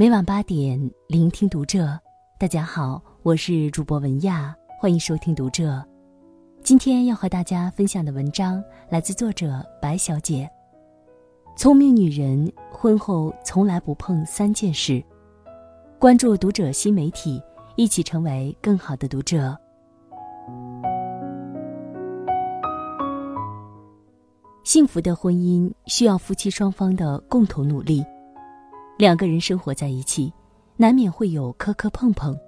每晚八点，聆听读者。大家好，我是主播文亚，欢迎收听读者。今天要和大家分享的文章来自作者白小姐。聪明女人婚后从来不碰三件事。关注读者新媒体，一起成为更好的读者。幸福的婚姻需要夫妻双方的共同努力。两个人生活在一起，难免会有磕磕碰碰，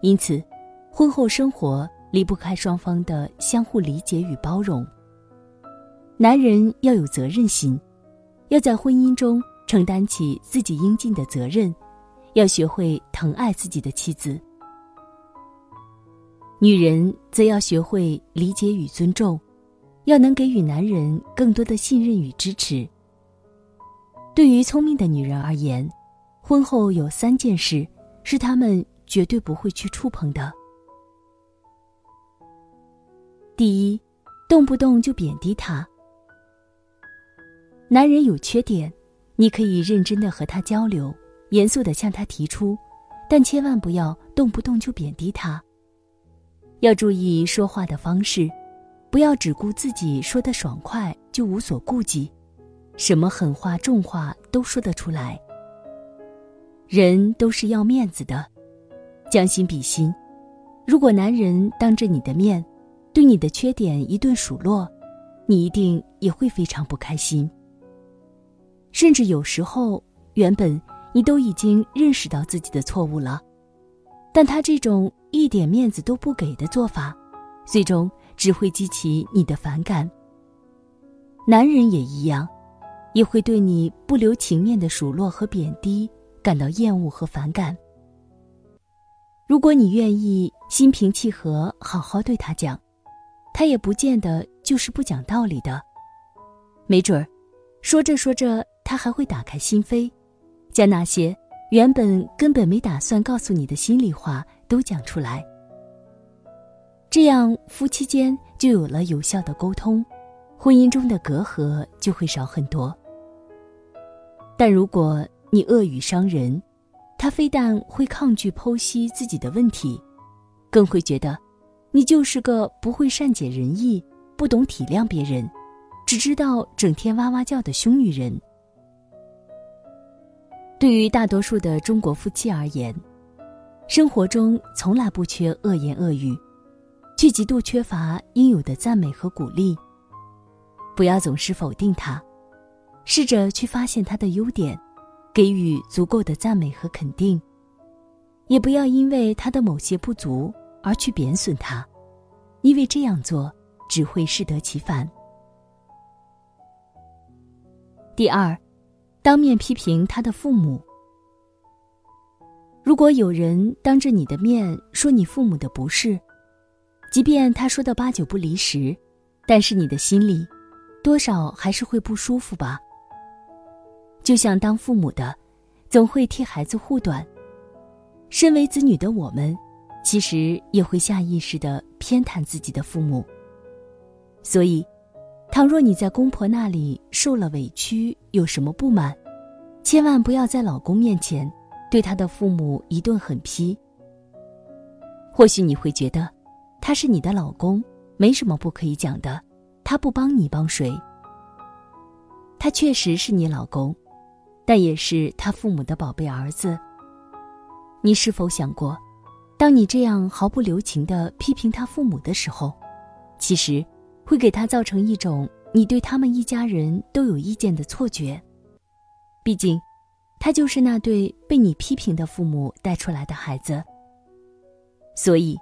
因此，婚后生活离不开双方的相互理解与包容。男人要有责任心，要在婚姻中承担起自己应尽的责任，要学会疼爱自己的妻子。女人则要学会理解与尊重，要能给予男人更多的信任与支持。对于聪明的女人而言，婚后有三件事是她们绝对不会去触碰的。第一，动不动就贬低他。男人有缺点，你可以认真的和他交流，严肃的向他提出，但千万不要动不动就贬低他。要注意说话的方式，不要只顾自己说的爽快就无所顾忌。什么狠话重话都说得出来。人都是要面子的，将心比心。如果男人当着你的面，对你的缺点一顿数落，你一定也会非常不开心。甚至有时候，原本你都已经认识到自己的错误了，但他这种一点面子都不给的做法，最终只会激起你的反感。男人也一样。也会对你不留情面的数落和贬低感到厌恶和反感。如果你愿意心平气和好好对他讲，他也不见得就是不讲道理的。没准儿，说着说着，他还会打开心扉，将那些原本根本没打算告诉你的心里话都讲出来。这样，夫妻间就有了有效的沟通，婚姻中的隔阂就会少很多。但如果你恶语伤人，他非但会抗拒剖析自己的问题，更会觉得你就是个不会善解人意、不懂体谅别人、只知道整天哇哇叫的凶女人。对于大多数的中国夫妻而言，生活中从来不缺恶言恶语，却极度缺乏应有的赞美和鼓励。不要总是否定他。试着去发现他的优点，给予足够的赞美和肯定，也不要因为他的某些不足而去贬损他，因为这样做只会适得其反。第二，当面批评他的父母。如果有人当着你的面说你父母的不是，即便他说的八九不离十，但是你的心里，多少还是会不舒服吧。就像当父母的，总会替孩子护短。身为子女的我们，其实也会下意识的偏袒自己的父母。所以，倘若你在公婆那里受了委屈，有什么不满，千万不要在老公面前对他的父母一顿狠批。或许你会觉得，他是你的老公，没什么不可以讲的，他不帮你帮谁？他确实是你老公。但也是他父母的宝贝儿子。你是否想过，当你这样毫不留情的批评他父母的时候，其实会给他造成一种你对他们一家人都有意见的错觉？毕竟，他就是那对被你批评的父母带出来的孩子。所以，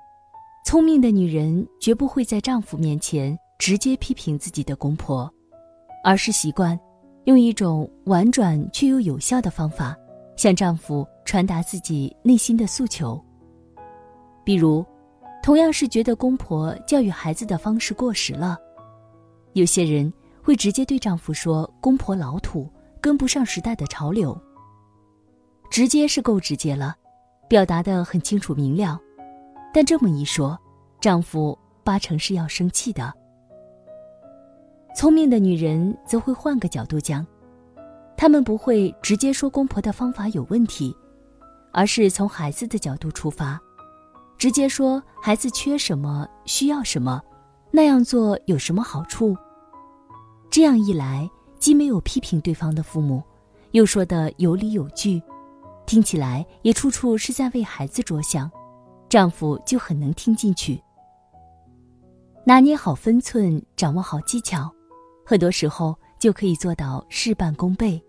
聪明的女人绝不会在丈夫面前直接批评自己的公婆，而是习惯。用一种婉转却又有效的方法，向丈夫传达自己内心的诉求。比如，同样是觉得公婆教育孩子的方式过时了，有些人会直接对丈夫说：“公婆老土，跟不上时代的潮流。”直接是够直接了，表达的很清楚明了。但这么一说，丈夫八成是要生气的。聪明的女人则会换个角度讲，她们不会直接说公婆的方法有问题，而是从孩子的角度出发，直接说孩子缺什么、需要什么，那样做有什么好处。这样一来，既没有批评对方的父母，又说的有理有据，听起来也处处是在为孩子着想，丈夫就很能听进去。拿捏好分寸，掌握好技巧，很多时候就可以做到事半功倍。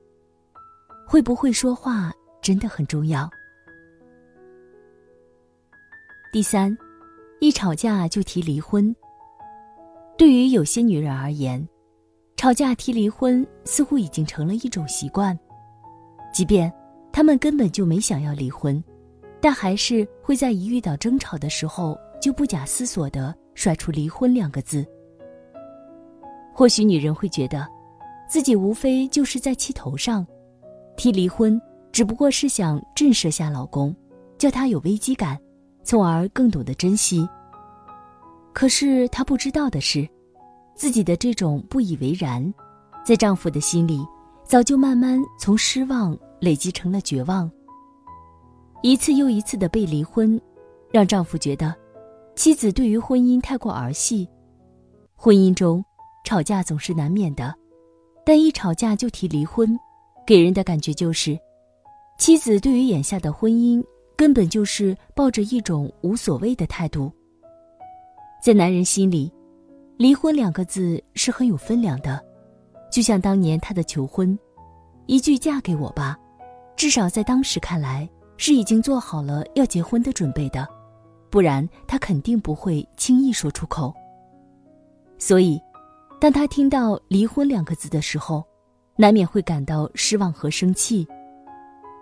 会不会说话真的很重要。第三，一吵架就提离婚。对于有些女人而言，吵架提离婚似乎已经成了一种习惯，即便她们根本就没想要离婚，但还是会在一遇到争吵的时候就不假思索的甩出“离婚”两个字。或许女人会觉得，自己无非就是在气头上，提离婚只不过是想震慑下老公，叫他有危机感。从而更懂得珍惜。可是她不知道的是，自己的这种不以为然，在丈夫的心里，早就慢慢从失望累积成了绝望。一次又一次的被离婚，让丈夫觉得，妻子对于婚姻太过儿戏。婚姻中，吵架总是难免的，但一吵架就提离婚，给人的感觉就是，妻子对于眼下的婚姻。根本就是抱着一种无所谓的态度。在男人心里，离婚两个字是很有分量的，就像当年他的求婚，一句“嫁给我吧”，至少在当时看来是已经做好了要结婚的准备的，不然他肯定不会轻易说出口。所以，当他听到“离婚”两个字的时候，难免会感到失望和生气。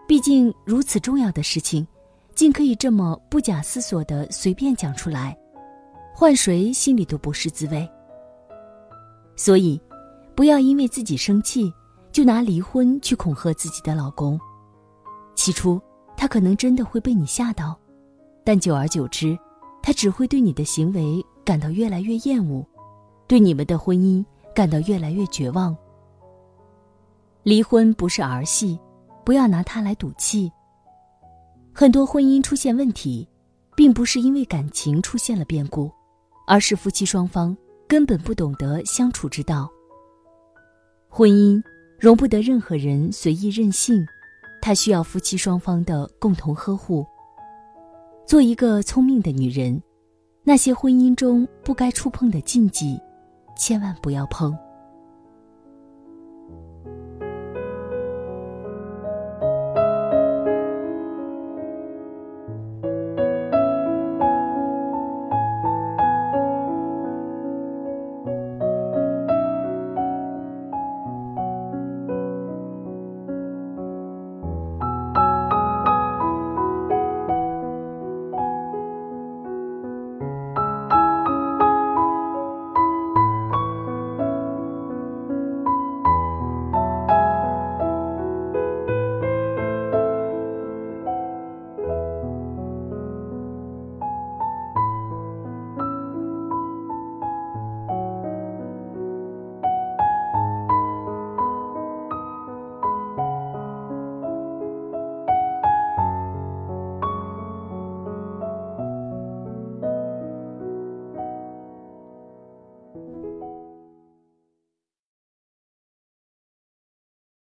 毕竟如此重要的事情。竟可以这么不假思索的随便讲出来，换谁心里都不是滋味。所以，不要因为自己生气，就拿离婚去恐吓自己的老公。起初，他可能真的会被你吓到，但久而久之，他只会对你的行为感到越来越厌恶，对你们的婚姻感到越来越绝望。离婚不是儿戏，不要拿它来赌气。很多婚姻出现问题，并不是因为感情出现了变故，而是夫妻双方根本不懂得相处之道。婚姻容不得任何人随意任性，它需要夫妻双方的共同呵护。做一个聪明的女人，那些婚姻中不该触碰的禁忌，千万不要碰。